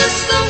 là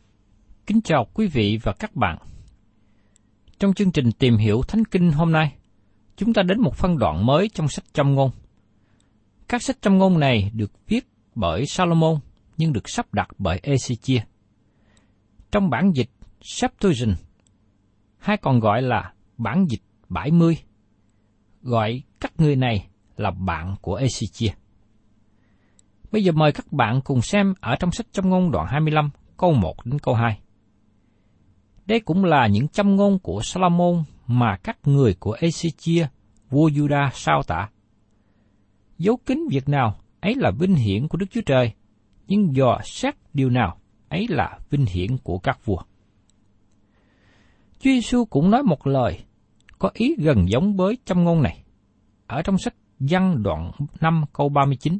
Kính chào quý vị và các bạn. Trong chương trình tìm hiểu Thánh Kinh hôm nay, chúng ta đến một phân đoạn mới trong sách Châm ngôn. Các sách Châm ngôn này được viết bởi Salomon nhưng được sắp đặt bởi Ezechia. Trong bản dịch Septuagint, hay còn gọi là bản dịch 70, gọi các người này là bạn của Ezechia. Bây giờ mời các bạn cùng xem ở trong sách trong ngôn đoạn 25, câu 1 đến câu 2. Đây cũng là những châm ngôn của Salomon mà các người của Ezechia, vua Juda sao tả. Dấu kính việc nào ấy là vinh hiển của Đức Chúa Trời, nhưng dò xét điều nào ấy là vinh hiển của các vua. Chúa Giêsu cũng nói một lời có ý gần giống với châm ngôn này. Ở trong sách Văn đoạn 5 câu 39.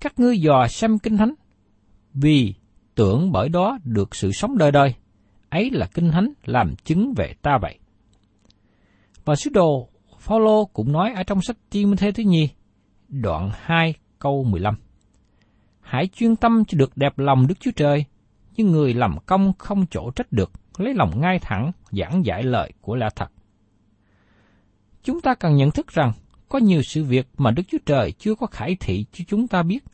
Các ngươi dò xem kinh thánh, vì tưởng bởi đó được sự sống đời đời, ấy là kinh thánh làm chứng về ta vậy. Và sứ đồ Phaolô cũng nói ở trong sách Timothée thứ nhì, đoạn 2 câu 15. Hãy chuyên tâm cho được đẹp lòng Đức Chúa Trời, nhưng người làm công không chỗ trách được, lấy lòng ngay thẳng giảng giải lời của lẽ thật. Chúng ta cần nhận thức rằng có nhiều sự việc mà Đức Chúa Trời chưa có khải thị cho chúng ta biết.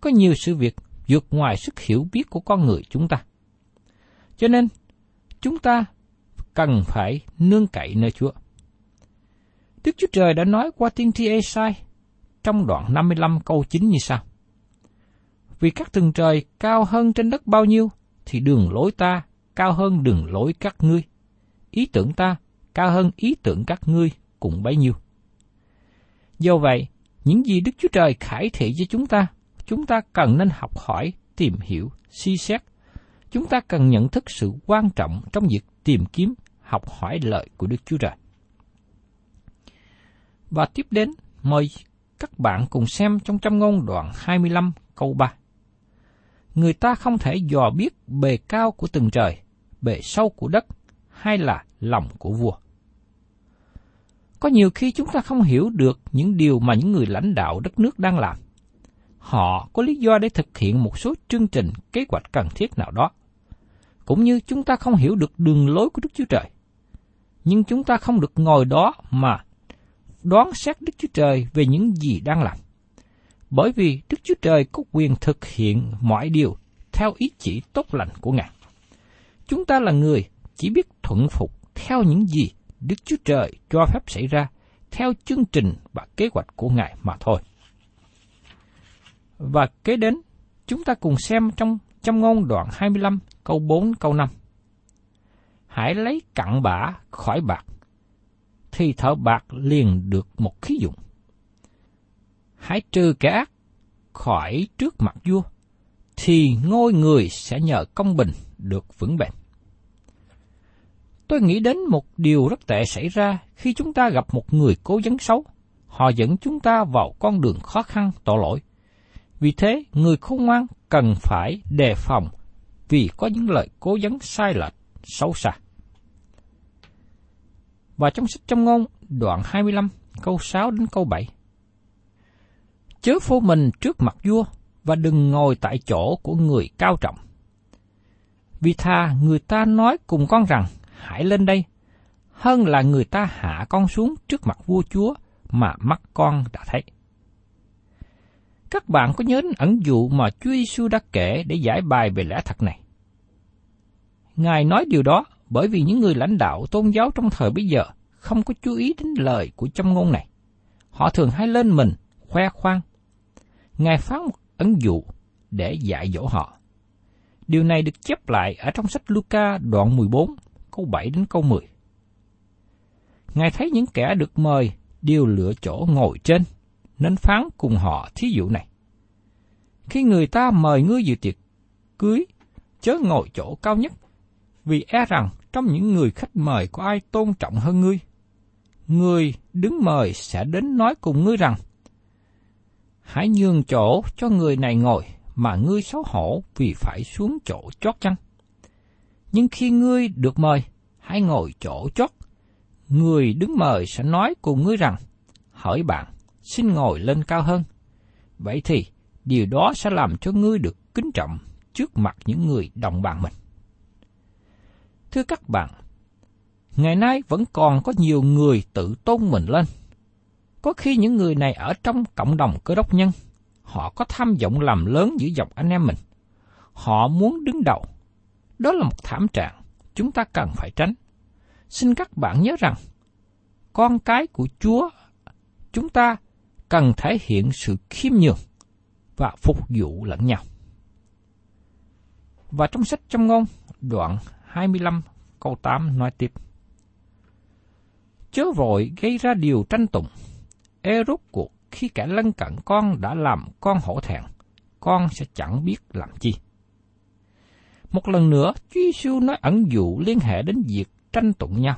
Có nhiều sự việc vượt ngoài sức hiểu biết của con người chúng ta. Cho nên, chúng ta cần phải nương cậy nơi Chúa. Đức Chúa Trời đã nói qua tiên tri Esai trong đoạn 55 câu 9 như sau. Vì các tầng trời cao hơn trên đất bao nhiêu, thì đường lối ta cao hơn đường lối các ngươi. Ý tưởng ta cao hơn ý tưởng các ngươi cũng bấy nhiêu. Do vậy, những gì Đức Chúa Trời khải thị cho chúng ta, chúng ta cần nên học hỏi, tìm hiểu, suy xét. Chúng ta cần nhận thức sự quan trọng trong việc tìm kiếm, học hỏi lợi của Đức Chúa Trời. Và tiếp đến, mời các bạn cùng xem trong trăm ngôn đoạn 25 câu 3. Người ta không thể dò biết bề cao của từng trời, bề sâu của đất, hay là lòng của vua. Có nhiều khi chúng ta không hiểu được những điều mà những người lãnh đạo đất nước đang làm. Họ có lý do để thực hiện một số chương trình, kế hoạch cần thiết nào đó. Cũng như chúng ta không hiểu được đường lối của Đức Chúa Trời. Nhưng chúng ta không được ngồi đó mà đoán xét Đức Chúa Trời về những gì đang làm. Bởi vì Đức Chúa Trời có quyền thực hiện mọi điều theo ý chỉ tốt lành của Ngài. Chúng ta là người chỉ biết thuận phục theo những gì Đức Chúa Trời cho phép xảy ra, theo chương trình và kế hoạch của Ngài mà thôi. Và kế đến, chúng ta cùng xem trong trong ngôn đoạn 25 câu 4 câu 5. Hãy lấy cặn bã khỏi bạc, thì thợ bạc liền được một khí dụng. Hãy trừ kẻ ác khỏi trước mặt vua, thì ngôi người sẽ nhờ công bình được vững bền. Tôi nghĩ đến một điều rất tệ xảy ra khi chúng ta gặp một người cố vấn xấu. Họ dẫn chúng ta vào con đường khó khăn tội lỗi. Vì thế, người khôn ngoan cần phải đề phòng vì có những lời cố vấn sai lệch, xấu xa. Và trong sách trong ngôn, đoạn 25, câu 6 đến câu 7. Chớ phô mình trước mặt vua và đừng ngồi tại chỗ của người cao trọng. Vì thà người ta nói cùng con rằng hãy lên đây, hơn là người ta hạ con xuống trước mặt vua chúa mà mắt con đã thấy. Các bạn có nhớ đến ẩn dụ mà Chúa Giêsu đã kể để giải bài về lẽ thật này? Ngài nói điều đó bởi vì những người lãnh đạo tôn giáo trong thời bây giờ không có chú ý đến lời của châm ngôn này. Họ thường hay lên mình, khoe khoang. Ngài phán một ẩn dụ để dạy dỗ họ. Điều này được chép lại ở trong sách Luca đoạn 14, câu 7 đến câu 10. Ngài thấy những kẻ được mời đều lựa chỗ ngồi trên, nên phán cùng họ thí dụ này. Khi người ta mời ngươi dự tiệc cưới, chớ ngồi chỗ cao nhất, vì e rằng trong những người khách mời có ai tôn trọng hơn ngươi. Người đứng mời sẽ đến nói cùng ngươi rằng, hãy nhường chỗ cho người này ngồi mà ngươi xấu hổ vì phải xuống chỗ chót chăng. Nhưng khi ngươi được mời, hãy ngồi chỗ chót. Người đứng mời sẽ nói cùng ngươi rằng, hỏi bạn, xin ngồi lên cao hơn. Vậy thì, điều đó sẽ làm cho ngươi được kính trọng trước mặt những người đồng bạn mình. Thưa các bạn, ngày nay vẫn còn có nhiều người tự tôn mình lên. Có khi những người này ở trong cộng đồng cơ đốc nhân, họ có tham vọng làm lớn giữa dòng anh em mình. Họ muốn đứng đầu. Đó là một thảm trạng chúng ta cần phải tránh. Xin các bạn nhớ rằng, con cái của Chúa, chúng ta cần thể hiện sự khiêm nhường và phục vụ lẫn nhau. Và trong sách trong ngôn, đoạn 25 câu 8 nói tiếp. Chớ vội gây ra điều tranh tụng, e rốt cuộc khi kẻ lân cận con đã làm con hổ thẹn, con sẽ chẳng biết làm chi. Một lần nữa, Chúa Giêsu nói ẩn dụ liên hệ đến việc tranh tụng nhau.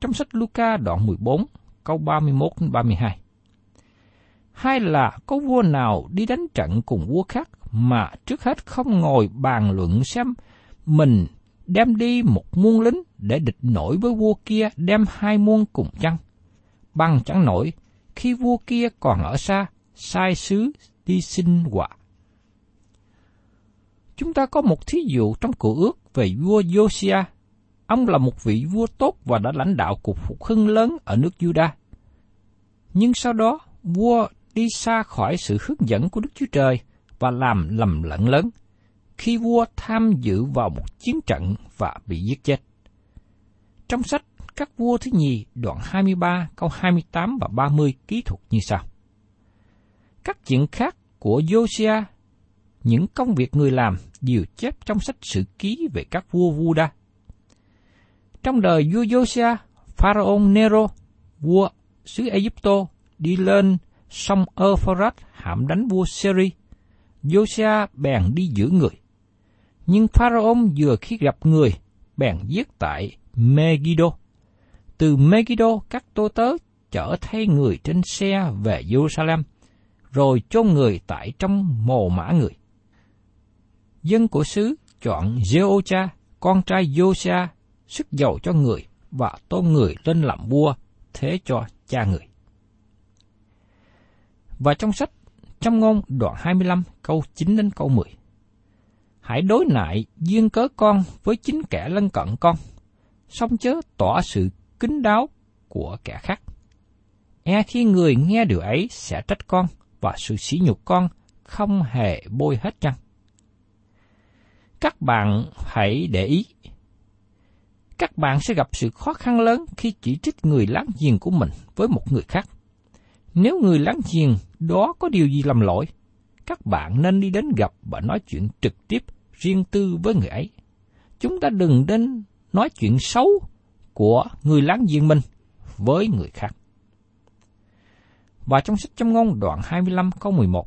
Trong sách Luca đoạn 14, câu 31 đến 32. Hay là có vua nào đi đánh trận cùng vua khác mà trước hết không ngồi bàn luận xem mình đem đi một muôn lính để địch nổi với vua kia đem hai muôn cùng chăng? Bằng chẳng nổi, khi vua kia còn ở xa, sai sứ đi xin quà. Chúng ta có một thí dụ trong cựu ước về vua Josiah. Ông là một vị vua tốt và đã lãnh đạo cuộc phục hưng lớn ở nước Juda. Nhưng sau đó, vua đi xa khỏi sự hướng dẫn của Đức Chúa Trời và làm lầm lẫn lớn khi vua tham dự vào một chiến trận và bị giết chết. Trong sách Các vua thứ nhì đoạn 23 câu 28 và 30 ký thuật như sau. Các chuyện khác của Josiah, những công việc người làm đều chép trong sách sử ký về các vua Vuda. Trong đời vua Josiah, Pharaoh Nero, vua xứ Egypto, đi lên sông Euphrates hãm đánh vua Syria. Josia bèn đi giữ người. Nhưng Pharaoh vừa khi gặp người, bèn giết tại Megiddo. Từ Megiddo, các tô tớ chở thay người trên xe về Jerusalem, rồi chôn người tại trong mồ mã người. Dân của xứ chọn Jeocha, con trai Josia, sức giàu cho người và tôn người lên làm vua, thế cho cha người. Và trong sách, trong ngôn đoạn 25 câu 9 đến câu 10 hãy đối nại duyên cớ con với chính kẻ lân cận con, song chớ tỏ sự kính đáo của kẻ khác. E khi người nghe điều ấy sẽ trách con và sự sỉ nhục con không hề bôi hết chăng? Các bạn hãy để ý. Các bạn sẽ gặp sự khó khăn lớn khi chỉ trích người láng giềng của mình với một người khác. Nếu người láng giềng đó có điều gì lầm lỗi, các bạn nên đi đến gặp và nói chuyện trực tiếp riêng tư với người ấy. Chúng ta đừng đến nói chuyện xấu của người láng giềng mình với người khác. Và trong sách châm ngôn đoạn 25 câu 11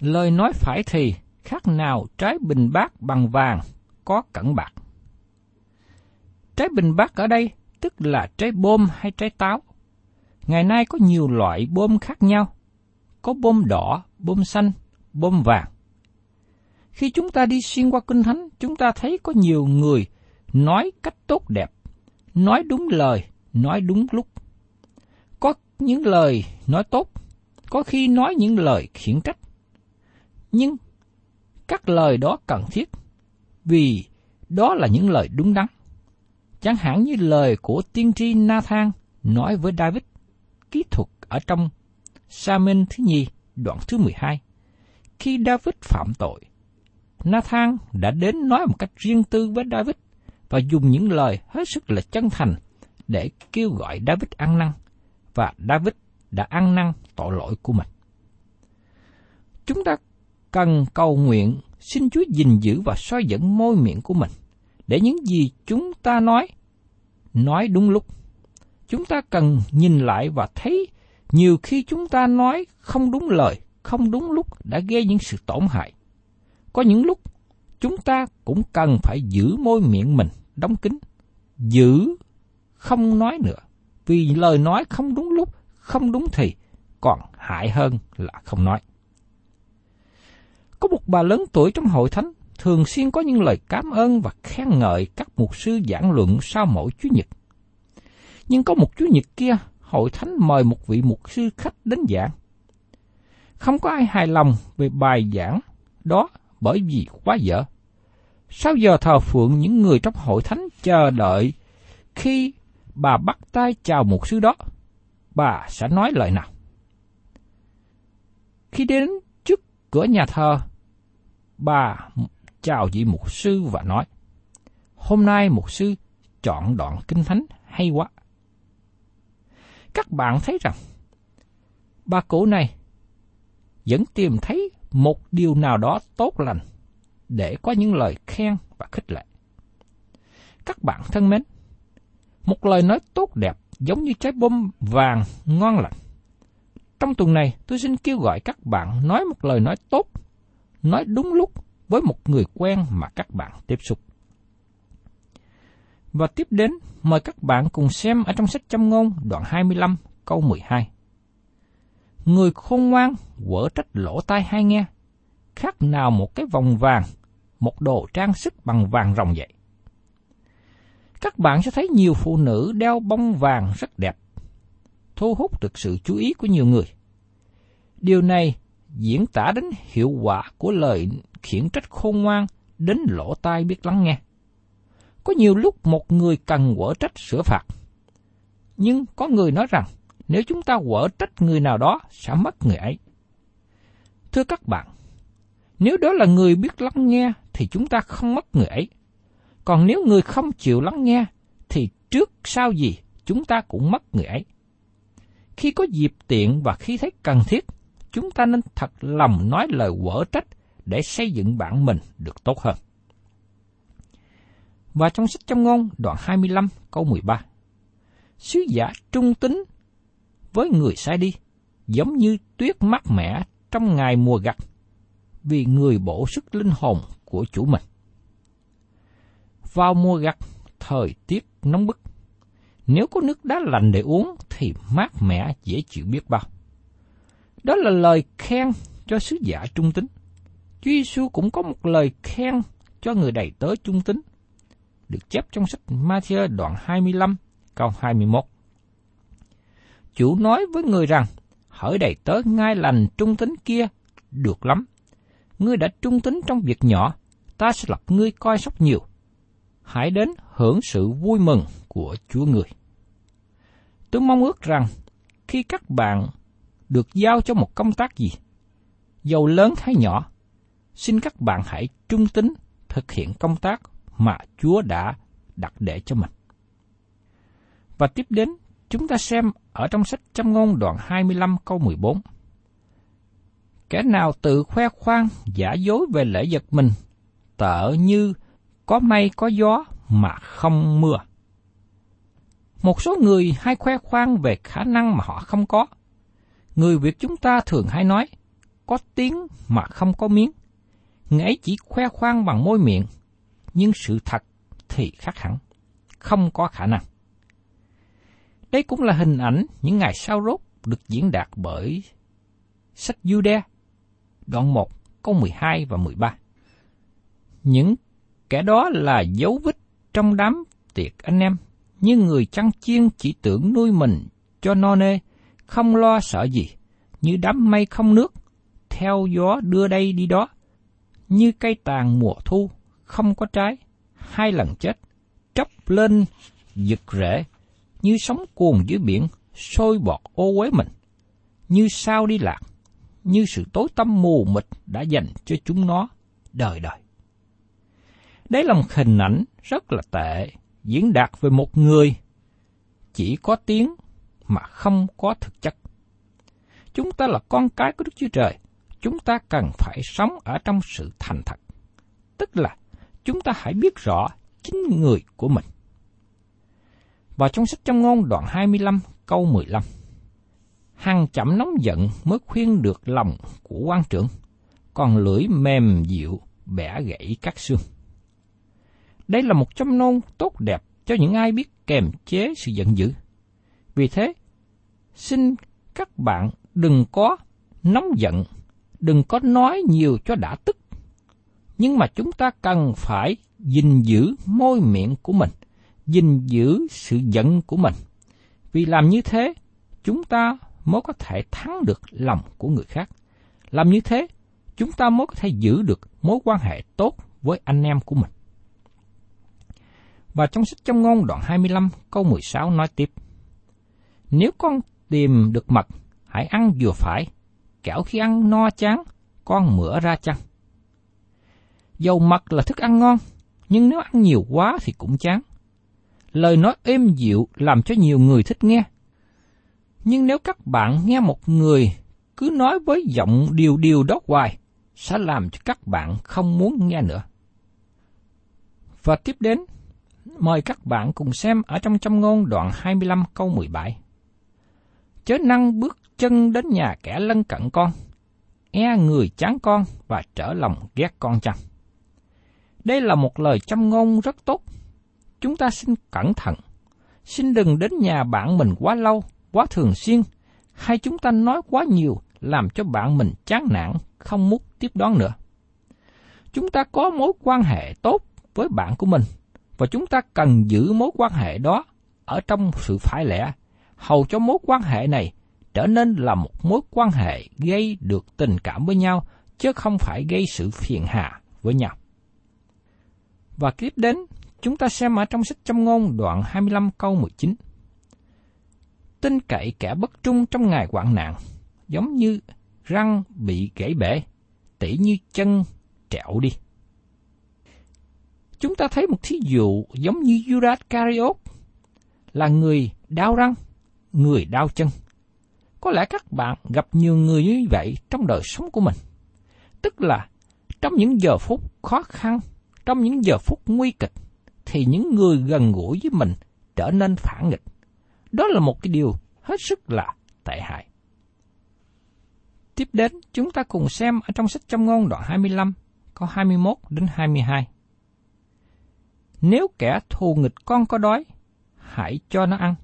Lời nói phải thì khác nào trái bình bát bằng vàng có cẩn bạc. Trái bình bát ở đây tức là trái bôm hay trái táo. Ngày nay có nhiều loại bom khác nhau. Có bom đỏ, bom xanh, bom vàng. Khi chúng ta đi xuyên qua kinh thánh, chúng ta thấy có nhiều người nói cách tốt đẹp, nói đúng lời, nói đúng lúc. Có những lời nói tốt, có khi nói những lời khiển trách. Nhưng các lời đó cần thiết, vì đó là những lời đúng đắn. Chẳng hạn như lời của tiên tri Nathan nói với David, kỹ thuật ở trong Samen thứ nhì, đoạn thứ 12. Khi David phạm tội, Nathan đã đến nói một cách riêng tư với David và dùng những lời hết sức là chân thành để kêu gọi David ăn năn, và David đã ăn năn tội lỗi của mình. Chúng ta cần cầu nguyện xin Chúa gìn giữ và soi dẫn môi miệng của mình, để những gì chúng ta nói, nói đúng lúc. Chúng ta cần nhìn lại và thấy nhiều khi chúng ta nói không đúng lời, không đúng lúc đã gây những sự tổn hại. Có những lúc chúng ta cũng cần phải giữ môi miệng mình đóng kín, giữ không nói nữa, vì lời nói không đúng lúc, không đúng thì còn hại hơn là không nói. Có một bà lớn tuổi trong hội thánh thường xuyên có những lời cảm ơn và khen ngợi các mục sư giảng luận sau mỗi Chủ nhật. Nhưng có một Chủ nhật kia, hội thánh mời một vị mục sư khách đến giảng. Không có ai hài lòng về bài giảng đó bởi vì quá dở. Sau giờ thờ phượng những người trong hội thánh chờ đợi khi bà bắt tay chào mục sư đó, bà sẽ nói lời nào? Khi đến trước cửa nhà thờ, bà chào vị mục sư và nói, Hôm nay mục sư chọn đoạn kinh thánh hay quá. Các bạn thấy rằng, bà cụ này vẫn tìm thấy một điều nào đó tốt lành để có những lời khen và khích lệ. Các bạn thân mến, một lời nói tốt đẹp giống như trái bom vàng ngon lành. Trong tuần này, tôi xin kêu gọi các bạn nói một lời nói tốt, nói đúng lúc với một người quen mà các bạn tiếp xúc. Và tiếp đến, mời các bạn cùng xem ở trong sách châm ngôn đoạn 25 câu 12. Người khôn ngoan quở trách lỗ tai hay nghe, khác nào một cái vòng vàng, một đồ trang sức bằng vàng rồng vậy. Các bạn sẽ thấy nhiều phụ nữ đeo bông vàng rất đẹp, thu hút được sự chú ý của nhiều người. Điều này diễn tả đến hiệu quả của lời khiển trách khôn ngoan đến lỗ tai biết lắng nghe. Có nhiều lúc một người cần quở trách sửa phạt. Nhưng có người nói rằng nếu chúng ta quở trách người nào đó sẽ mất người ấy. Thưa các bạn, nếu đó là người biết lắng nghe thì chúng ta không mất người ấy. Còn nếu người không chịu lắng nghe thì trước sau gì chúng ta cũng mất người ấy. Khi có dịp tiện và khi thấy cần thiết, chúng ta nên thật lòng nói lời quở trách để xây dựng bản mình được tốt hơn. Và trong sách trong ngôn đoạn 25 câu 13 Sứ giả trung tính với người sai đi, giống như tuyết mát mẻ trong ngày mùa gặt, vì người bổ sức linh hồn của chủ mình. Vào mùa gặt, thời tiết nóng bức. Nếu có nước đá lạnh để uống thì mát mẻ dễ chịu biết bao. Đó là lời khen cho sứ giả trung tính. Chúa Giêsu cũng có một lời khen cho người đầy tớ trung tính, được chép trong sách Matthew đoạn 25, câu 21. Chủ nói với người rằng, hỡi đầy tớ ngai lành trung tính kia, được lắm. Ngươi đã trung tính trong việc nhỏ, ta sẽ lập ngươi coi sóc nhiều. Hãy đến hưởng sự vui mừng của Chúa người. Tôi mong ước rằng, khi các bạn được giao cho một công tác gì, dầu lớn hay nhỏ, xin các bạn hãy trung tính thực hiện công tác mà Chúa đã đặt để cho mình. Và tiếp đến, chúng ta xem ở trong sách Châm ngôn đoạn 25 câu 14. Kẻ nào tự khoe khoang giả dối về lễ vật mình, tợ như có mây có gió mà không mưa. Một số người hay khoe khoang về khả năng mà họ không có. Người Việt chúng ta thường hay nói, có tiếng mà không có miếng. Người ấy chỉ khoe khoang bằng môi miệng, nhưng sự thật thì khác hẳn, không có khả năng. Đây cũng là hình ảnh những ngày sau rốt được diễn đạt bởi sách Jude, đoạn 1, câu 12 và 13. Những kẻ đó là dấu vết trong đám tiệc anh em, như người chăn chiên chỉ tưởng nuôi mình cho no nê, không lo sợ gì, như đám mây không nước, theo gió đưa đây đi đó, như cây tàn mùa thu, không có trái, hai lần chết, tróc lên giật rễ, như sóng cuồng dưới biển, sôi bọt ô uế mình, như sao đi lạc, như sự tối tăm mù mịt đã dành cho chúng nó đời đời. Đấy là một hình ảnh rất là tệ, diễn đạt về một người chỉ có tiếng mà không có thực chất. Chúng ta là con cái của Đức Chúa Trời, chúng ta cần phải sống ở trong sự thành thật. Tức là chúng ta hãy biết rõ chính người của mình. Và trong sách trong ngôn đoạn 25 câu 15 Hằng chậm nóng giận mới khuyên được lòng của quan trưởng, còn lưỡi mềm dịu bẻ gãy các xương. Đây là một châm nôn tốt đẹp cho những ai biết kềm chế sự giận dữ. Vì thế, xin các bạn đừng có nóng giận, đừng có nói nhiều cho đã tức. Nhưng mà chúng ta cần phải gìn giữ môi miệng của mình, gìn giữ sự giận của mình. Vì làm như thế, chúng ta mới có thể thắng được lòng của người khác. Làm như thế, chúng ta mới có thể giữ được mối quan hệ tốt với anh em của mình. Và trong sách trong ngôn đoạn 25 câu 16 nói tiếp. Nếu con tìm được mật, hãy ăn vừa phải, kẻo khi ăn no chán, con mửa ra chăng. Dầu mật là thức ăn ngon, nhưng nếu ăn nhiều quá thì cũng chán. Lời nói êm dịu làm cho nhiều người thích nghe. Nhưng nếu các bạn nghe một người cứ nói với giọng điều điều đó hoài, sẽ làm cho các bạn không muốn nghe nữa. Và tiếp đến Mời các bạn cùng xem ở trong trong ngôn đoạn 25 câu 17. Chớ năng bước chân đến nhà kẻ lân cận con, e người chán con và trở lòng ghét con chăng. Đây là một lời châm ngôn rất tốt. Chúng ta xin cẩn thận. Xin đừng đến nhà bạn mình quá lâu, quá thường xuyên, hay chúng ta nói quá nhiều làm cho bạn mình chán nản, không muốn tiếp đón nữa. Chúng ta có mối quan hệ tốt với bạn của mình, và chúng ta cần giữ mối quan hệ đó ở trong sự phải lẽ, hầu cho mối quan hệ này trở nên là một mối quan hệ gây được tình cảm với nhau, chứ không phải gây sự phiền hà với nhau. Và tiếp đến, chúng ta xem ở trong sách châm ngôn đoạn 25 câu 19. Tin cậy kẻ bất trung trong ngày hoạn nạn, giống như răng bị gãy bể, tỉ như chân trẹo đi chúng ta thấy một thí dụ giống như Judas Cariot là người đau răng, người đau chân. Có lẽ các bạn gặp nhiều người như vậy trong đời sống của mình. Tức là trong những giờ phút khó khăn, trong những giờ phút nguy kịch, thì những người gần gũi với mình trở nên phản nghịch. Đó là một cái điều hết sức là tệ hại. Tiếp đến, chúng ta cùng xem ở trong sách trong ngôn đoạn 25, câu 21 đến 22. Nếu kẻ thù nghịch con có đói, hãy cho nó ăn.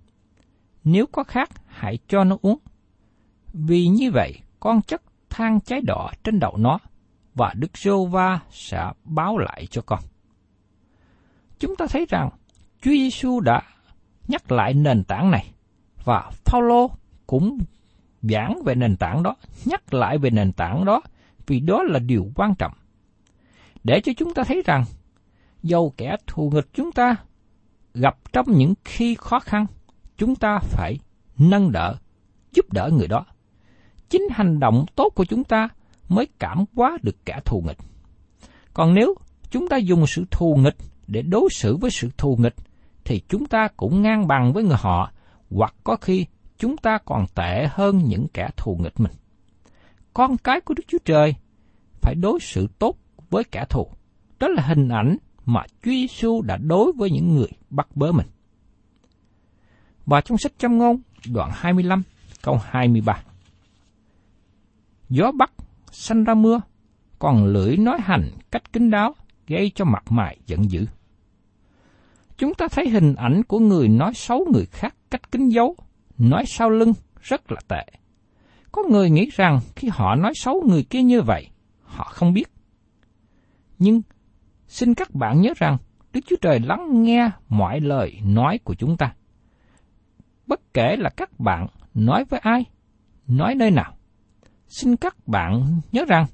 Nếu có khát, hãy cho nó uống. Vì như vậy, con chất than cháy đỏ trên đầu nó, và Đức Rô Va sẽ báo lại cho con. Chúng ta thấy rằng Chúa Giêsu đã nhắc lại nền tảng này, và Phaolô cũng giảng về nền tảng đó, nhắc lại về nền tảng đó, vì đó là điều quan trọng. Để cho chúng ta thấy rằng dầu kẻ thù nghịch chúng ta gặp trong những khi khó khăn, chúng ta phải nâng đỡ, giúp đỡ người đó. Chính hành động tốt của chúng ta mới cảm hóa được kẻ thù nghịch. Còn nếu chúng ta dùng sự thù nghịch để đối xử với sự thù nghịch, thì chúng ta cũng ngang bằng với người họ, hoặc có khi chúng ta còn tệ hơn những kẻ thù nghịch mình. Con cái của Đức Chúa Trời phải đối xử tốt với kẻ thù. Đó là hình ảnh mà Chúa Giêsu đã đối với những người bắt bớ mình. Và trong sách Châm ngôn, đoạn 25, câu 23. Gió bắc sanh ra mưa, còn lưỡi nói hành cách kín đáo gây cho mặt mày giận dữ. Chúng ta thấy hình ảnh của người nói xấu người khác cách kín dấu, nói sau lưng rất là tệ. Có người nghĩ rằng khi họ nói xấu người kia như vậy, họ không biết. Nhưng xin các bạn nhớ rằng Đức Chúa Trời lắng nghe mọi lời nói của chúng ta. Bất kể là các bạn nói với ai, nói nơi nào. Xin các bạn nhớ rằng,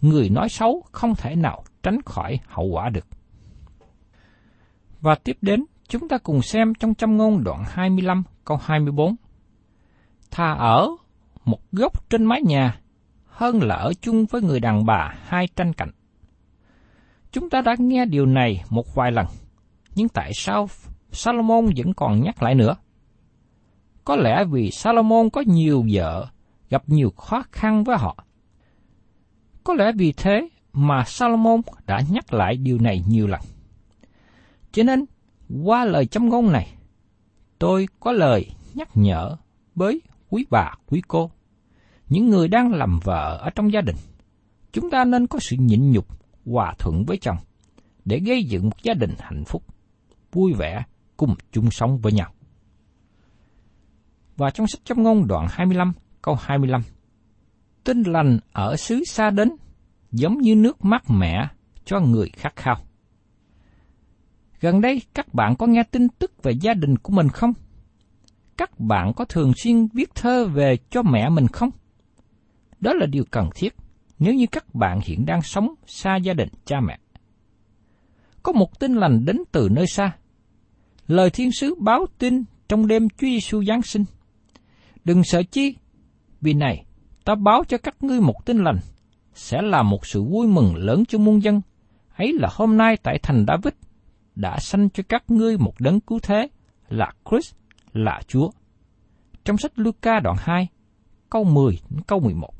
người nói xấu không thể nào tránh khỏi hậu quả được. Và tiếp đến, chúng ta cùng xem trong châm ngôn đoạn 25 câu 24. Thà ở một góc trên mái nhà hơn là ở chung với người đàn bà hai tranh cạnh. Chúng ta đã nghe điều này một vài lần, nhưng tại sao Salomon vẫn còn nhắc lại nữa? Có lẽ vì Salomon có nhiều vợ, gặp nhiều khó khăn với họ. Có lẽ vì thế mà Salomon đã nhắc lại điều này nhiều lần. Cho nên, qua lời châm ngôn này, tôi có lời nhắc nhở với quý bà, quý cô, những người đang làm vợ ở trong gia đình. Chúng ta nên có sự nhịn nhục, hòa thuận với chồng, để gây dựng một gia đình hạnh phúc, vui vẻ, cùng chung sống với nhau. Và trong sách châm ngôn đoạn 25, câu 25, Tinh lành ở xứ xa đến, giống như nước mát mẻ cho người khát khao. Gần đây các bạn có nghe tin tức về gia đình của mình không? Các bạn có thường xuyên viết thơ về cho mẹ mình không? Đó là điều cần thiết nếu như các bạn hiện đang sống xa gia đình cha mẹ. Có một tin lành đến từ nơi xa. Lời thiên sứ báo tin trong đêm Chúa Giêsu Giáng sinh. Đừng sợ chi, vì này ta báo cho các ngươi một tin lành, sẽ là một sự vui mừng lớn cho muôn dân. Ấy là hôm nay tại thành David đã sanh cho các ngươi một đấng cứu thế là Christ, là Chúa. Trong sách Luca đoạn 2, câu 10 đến câu 11.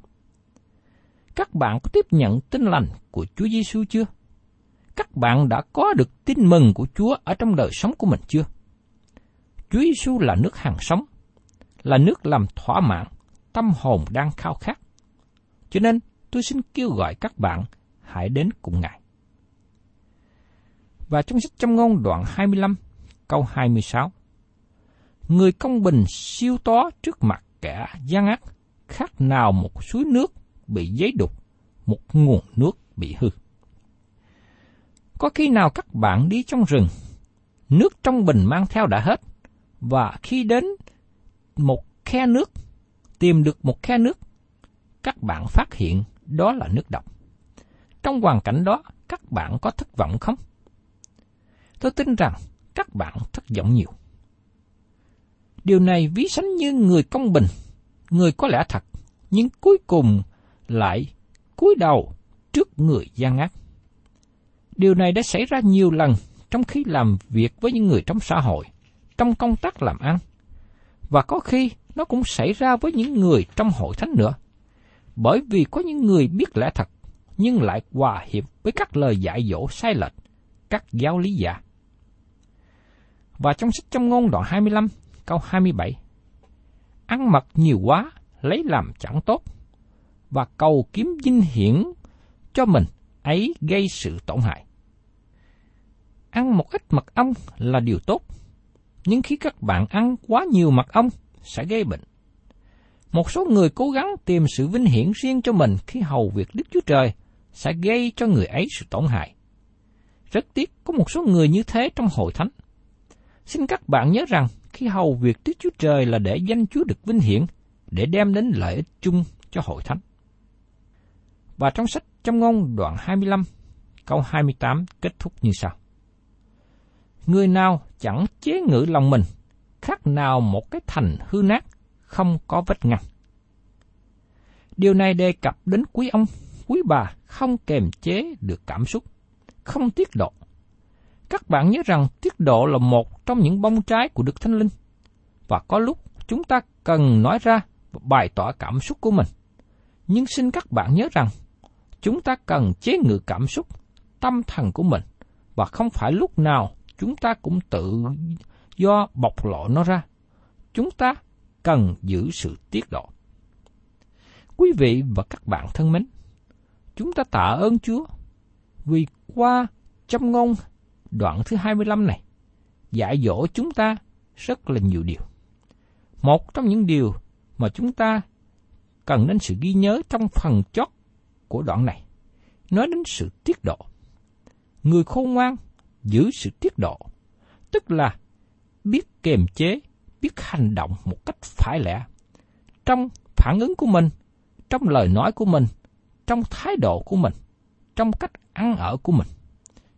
Các bạn có tiếp nhận tin lành của Chúa Giêsu chưa? Các bạn đã có được tin mừng của Chúa ở trong đời sống của mình chưa? Chúa Giêsu là nước hàng sống, là nước làm thỏa mãn tâm hồn đang khao khát. Cho nên, tôi xin kêu gọi các bạn hãy đến cùng Ngài. Và trong sách châm ngôn đoạn 25, câu 26. Người công bình siêu tó trước mặt kẻ gian ác, khác nào một suối nước bị giấy đục, một nguồn nước bị hư. Có khi nào các bạn đi trong rừng, nước trong bình mang theo đã hết, và khi đến một khe nước, tìm được một khe nước, các bạn phát hiện đó là nước độc. Trong hoàn cảnh đó, các bạn có thất vọng không? Tôi tin rằng các bạn thất vọng nhiều. Điều này ví sánh như người công bình, người có lẽ thật, nhưng cuối cùng lại cúi đầu trước người gian ác. Điều này đã xảy ra nhiều lần trong khi làm việc với những người trong xã hội, trong công tác làm ăn, và có khi nó cũng xảy ra với những người trong hội thánh nữa. Bởi vì có những người biết lẽ thật, nhưng lại hòa hiệp với các lời dạy dỗ sai lệch, các giáo lý giả. Và trong sách trong ngôn đoạn 25, câu 27, Ăn mật nhiều quá, lấy làm chẳng tốt, và cầu kiếm dinh hiển cho mình ấy gây sự tổn hại. Ăn một ít mật ong là điều tốt, nhưng khi các bạn ăn quá nhiều mật ong sẽ gây bệnh. Một số người cố gắng tìm sự vinh hiển riêng cho mình khi hầu việc Đức Chúa Trời sẽ gây cho người ấy sự tổn hại. Rất tiếc có một số người như thế trong hội thánh. Xin các bạn nhớ rằng khi hầu việc Đức Chúa Trời là để danh Chúa được vinh hiển, để đem đến lợi ích chung cho hội thánh. Và trong sách trong ngôn đoạn 25, câu 28 kết thúc như sau. Người nào chẳng chế ngự lòng mình, khác nào một cái thành hư nát, không có vết ngăn. Điều này đề cập đến quý ông, quý bà không kềm chế được cảm xúc, không tiết độ. Các bạn nhớ rằng tiết độ là một trong những bông trái của Đức Thánh Linh. Và có lúc chúng ta cần nói ra và bày tỏ cảm xúc của mình. Nhưng xin các bạn nhớ rằng, chúng ta cần chế ngự cảm xúc, tâm thần của mình, và không phải lúc nào chúng ta cũng tự do bộc lộ nó ra. Chúng ta cần giữ sự tiết độ. Quý vị và các bạn thân mến, chúng ta tạ ơn Chúa vì qua châm ngôn đoạn thứ 25 này dạy dỗ chúng ta rất là nhiều điều. Một trong những điều mà chúng ta cần đến sự ghi nhớ trong phần chót của đoạn này, nói đến sự tiết độ. Người khôn ngoan giữ sự tiết độ, tức là biết kiềm chế, biết hành động một cách phải lẽ. Trong phản ứng của mình, trong lời nói của mình, trong thái độ của mình, trong cách ăn ở của mình.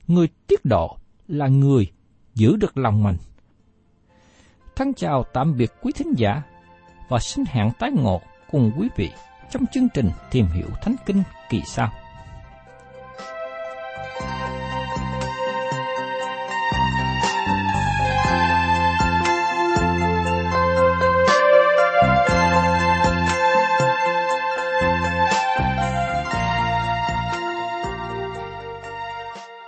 Người tiết độ là người giữ được lòng mình. Thân chào tạm biệt quý thính giả và xin hẹn tái ngộ cùng quý vị trong chương trình Tìm hiểu Thánh Kinh kỳ sau.